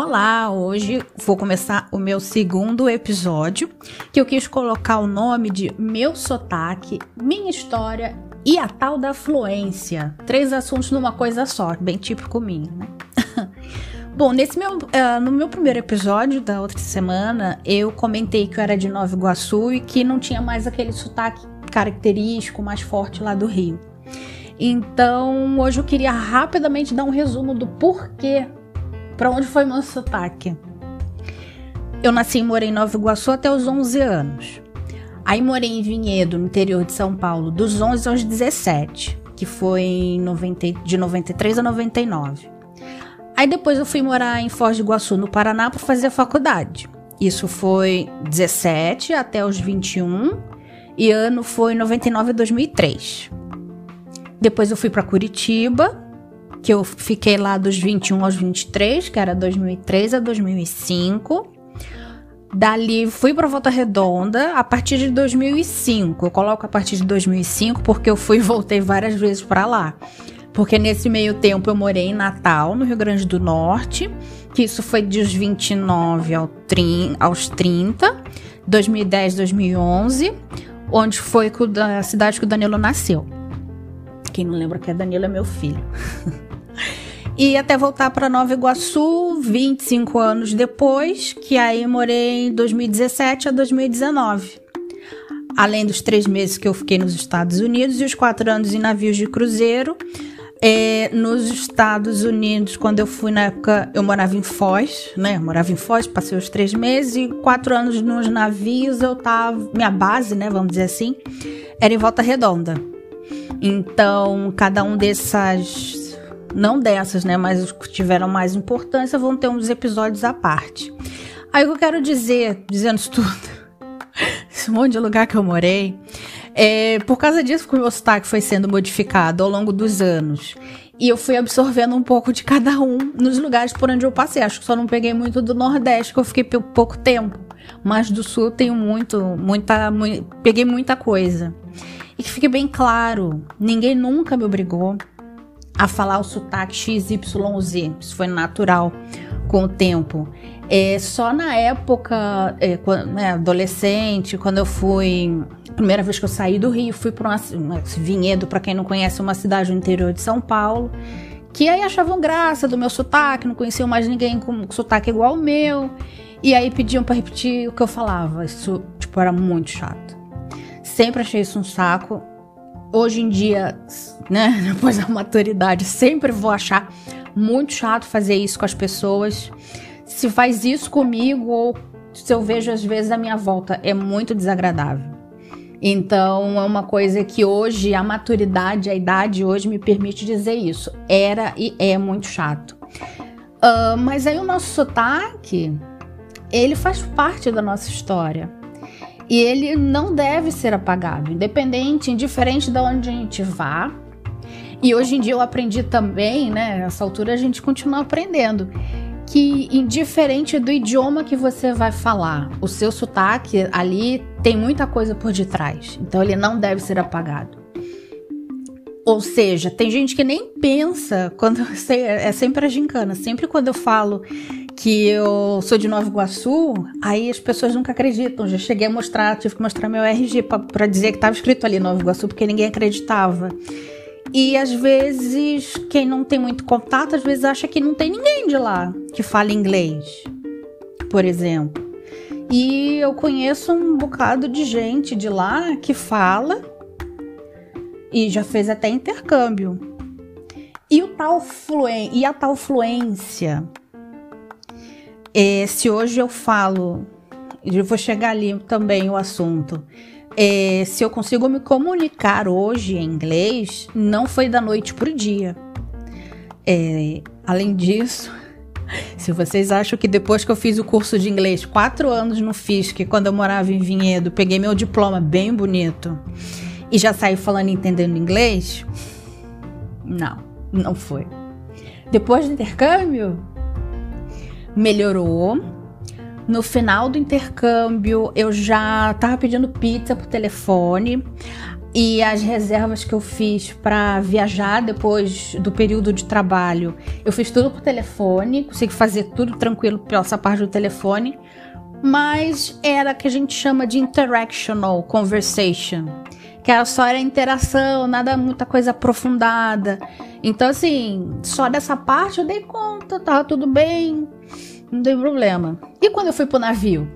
Olá, hoje vou começar o meu segundo episódio, que eu quis colocar o nome de Meu Sotaque, Minha História e a tal da fluência. Três assuntos numa coisa só, bem típico minha, né? Bom, nesse meu, uh, no meu primeiro episódio da outra semana, eu comentei que eu era de Nova Iguaçu e que não tinha mais aquele sotaque característico mais forte lá do Rio. Então, hoje eu queria rapidamente dar um resumo do porquê para onde foi meu sotaque? Eu nasci e morei em Nova Iguaçu até os 11 anos. Aí morei em Vinhedo, no interior de São Paulo, dos 11 aos 17, que foi 90, de 93 a 99. Aí depois eu fui morar em Foz do Iguaçu, no Paraná, para fazer a faculdade. Isso foi 17 até os 21 e ano foi 99 a 2003. Depois eu fui para Curitiba, que eu fiquei lá dos 21 aos 23, que era 2003 a 2005. Dali fui para Volta Redonda a partir de 2005. Eu coloco a partir de 2005 porque eu fui e voltei várias vezes para lá. Porque nesse meio tempo eu morei em Natal, no Rio Grande do Norte, que isso foi dos 29 aos 30, 2010, 2011, onde foi a cidade que o Danilo nasceu. Quem não lembra que é Danilo é meu filho. E até voltar para Nova Iguaçu 25 anos depois, que aí morei em 2017 a 2019. Além dos três meses que eu fiquei nos Estados Unidos e os quatro anos em navios de cruzeiro. É, nos Estados Unidos, quando eu fui na época, eu morava em Foz, né? Eu morava em Foz, passei os três meses e quatro anos nos navios eu tava. Minha base, né? Vamos dizer assim, era em Volta Redonda. Então, cada um dessas não dessas, né? Mas os que tiveram mais importância vão ter uns episódios à parte. Aí o que eu quero dizer, dizendo isso tudo, esse monte de lugar que eu morei, é, por causa disso que o meu sotaque foi sendo modificado ao longo dos anos. E eu fui absorvendo um pouco de cada um nos lugares por onde eu passei. Acho que só não peguei muito do Nordeste, que eu fiquei pouco tempo. Mas do Sul eu tenho muito, muita, muito, peguei muita coisa. E que fique bem claro, ninguém nunca me obrigou a falar o sotaque XYZ. Isso foi natural com o tempo. É, só na época, é, quando, né, adolescente, quando eu fui. Primeira vez que eu saí do Rio, fui para um Vinhedo, para quem não conhece, uma cidade no interior de São Paulo. Que aí achavam graça do meu sotaque, não conheciam mais ninguém com sotaque igual ao meu. E aí pediam para repetir o que eu falava. Isso, tipo, era muito chato. Sempre achei isso um saco hoje em dia, né, depois da maturidade, sempre vou achar muito chato fazer isso com as pessoas. Se faz isso comigo ou se eu vejo às vezes a minha volta, é muito desagradável. Então é uma coisa que hoje a maturidade, a idade hoje me permite dizer isso. Era e é muito chato. Uh, mas aí o nosso sotaque, ele faz parte da nossa história. E ele não deve ser apagado, independente, indiferente de onde a gente vá. E hoje em dia eu aprendi também, né? Nessa altura a gente continua aprendendo. Que indiferente do idioma que você vai falar, o seu sotaque ali tem muita coisa por detrás. Então ele não deve ser apagado. Ou seja, tem gente que nem pensa quando é sempre a gincana, sempre quando eu falo que eu sou de Nova Iguaçu, aí as pessoas nunca acreditam. Já cheguei a mostrar, tive que mostrar meu RG para dizer que estava escrito ali Nova Iguaçu, porque ninguém acreditava. E às vezes, quem não tem muito contato, às vezes acha que não tem ninguém de lá que fala inglês, por exemplo. E eu conheço um bocado de gente de lá que fala e já fez até intercâmbio. E o tal fluen e a tal fluência é, se hoje eu falo, eu vou chegar ali também o assunto. É, se eu consigo me comunicar hoje em inglês, não foi da noite para o dia. É, além disso, se vocês acham que depois que eu fiz o curso de inglês, quatro anos no FISC, quando eu morava em Vinhedo, peguei meu diploma bem bonito e já saí falando e entendendo inglês, não, não foi. Depois do intercâmbio, melhorou. No final do intercâmbio, eu já tava pedindo pizza por telefone. e as reservas que eu fiz para viajar depois do período de trabalho, eu fiz tudo por telefone, consegui fazer tudo tranquilo pela essa parte do telefone, mas era que a gente chama de interactional conversation, que era só era interação, nada muita coisa aprofundada. Então assim, só dessa parte eu dei conta, tava tudo bem, não tem problema. E quando eu fui pro navio?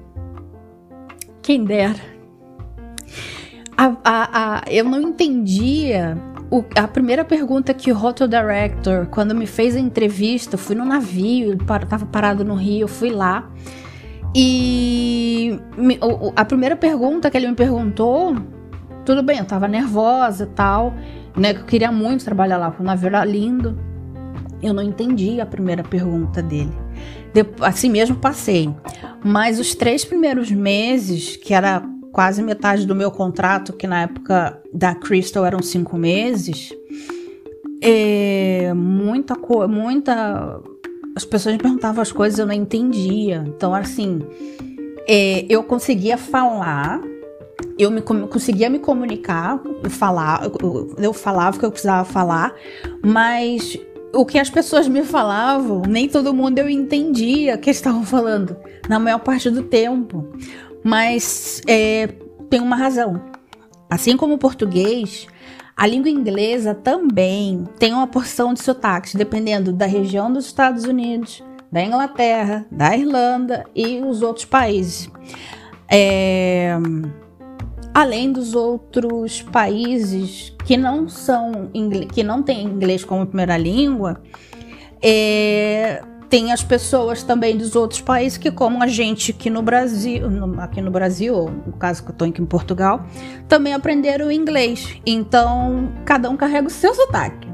Quem dera a, a, a, eu não entendia o, a primeira pergunta que o Hotel Director, quando me fez a entrevista, fui no navio, para, tava parado no Rio, fui lá. E me, a primeira pergunta que ele me perguntou, tudo bem, eu tava nervosa e tal, né? Que eu queria muito trabalhar lá, o navio era lindo. Eu não entendi a primeira pergunta dele. Assim mesmo passei. Mas os três primeiros meses, que era quase metade do meu contrato, que na época da Crystal eram cinco meses, é, muita coisa, muita. As pessoas me perguntavam as coisas eu não entendia. Então, assim, é, eu conseguia falar, eu me, conseguia me comunicar, falar, eu, eu falava o que eu precisava falar, mas o que as pessoas me falavam, nem todo mundo eu entendia o que estavam falando, na maior parte do tempo. Mas é, tem uma razão. Assim como o português, a língua inglesa também tem uma porção de sotaques, dependendo da região dos Estados Unidos, da Inglaterra, da Irlanda e os outros países. É, além dos outros países que não são que não têm inglês como primeira língua, é, tem as pessoas também dos outros países que, como a gente aqui no Brasil, no, aqui no Brasil, no caso que eu estou aqui em Portugal, também aprenderam inglês. Então, cada um carrega o seu sotaque.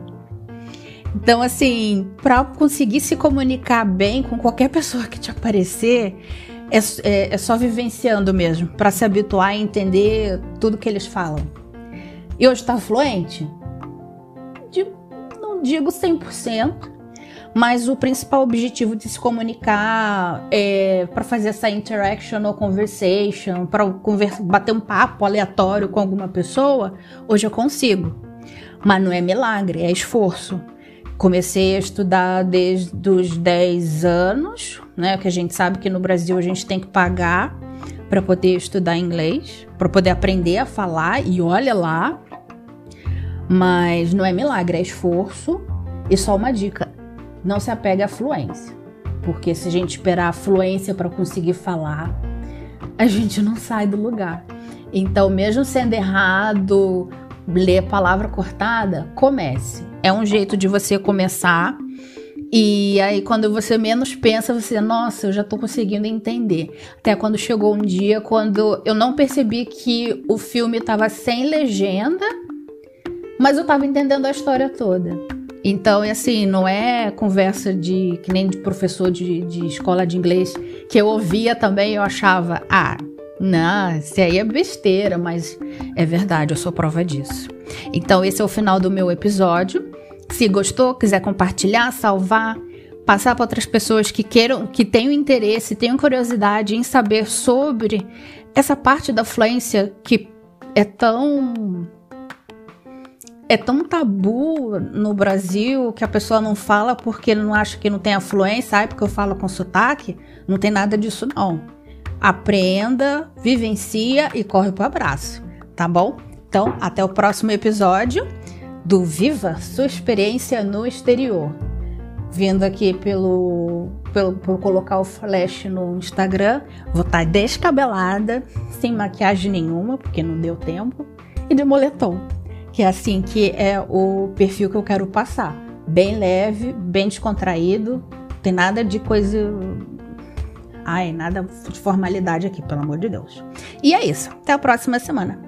Então, assim, para conseguir se comunicar bem com qualquer pessoa que te aparecer, é, é, é só vivenciando mesmo, para se habituar a entender tudo que eles falam. E hoje está fluente? De, não digo 100%, mas o principal objetivo de se comunicar é para fazer essa interaction ou conversation, para bater um papo aleatório com alguma pessoa, hoje eu consigo. Mas não é milagre, é esforço. Comecei a estudar desde os 10 anos, né? Que a gente sabe que no Brasil a gente tem que pagar para poder estudar inglês, para poder aprender a falar, e olha lá. Mas não é milagre, é esforço. E só uma dica: não se apegue à fluência. Porque se a gente esperar a fluência para conseguir falar, a gente não sai do lugar. Então, mesmo sendo errado ler palavra cortada, comece. É um jeito de você começar. E aí, quando você menos pensa, você, nossa, eu já tô conseguindo entender. Até quando chegou um dia, quando eu não percebi que o filme tava sem legenda, mas eu tava entendendo a história toda. Então, é assim, não é conversa de que nem de professor de, de escola de inglês que eu ouvia também eu achava, ah, não, isso aí é besteira, mas é verdade, eu sou prova disso. Então, esse é o final do meu episódio. Se gostou, quiser compartilhar, salvar, passar para outras pessoas que queiram, que tenham interesse, tenham curiosidade em saber sobre essa parte da fluência que é tão é tão tabu no Brasil que a pessoa não fala porque não acha que não tem afluência, sabe? Porque eu falo com sotaque. Não tem nada disso, não. Aprenda, vivencia e corre pro abraço, tá bom? Então, até o próximo episódio do Viva Sua Experiência no Exterior. Vindo aqui pelo, pelo por colocar o flash no Instagram, vou estar tá descabelada, sem maquiagem nenhuma, porque não deu tempo, e de moletom que é assim que é o perfil que eu quero passar. Bem leve, bem descontraído, tem nada de coisa Ai, nada de formalidade aqui, pelo amor de Deus. E é isso. Até a próxima semana.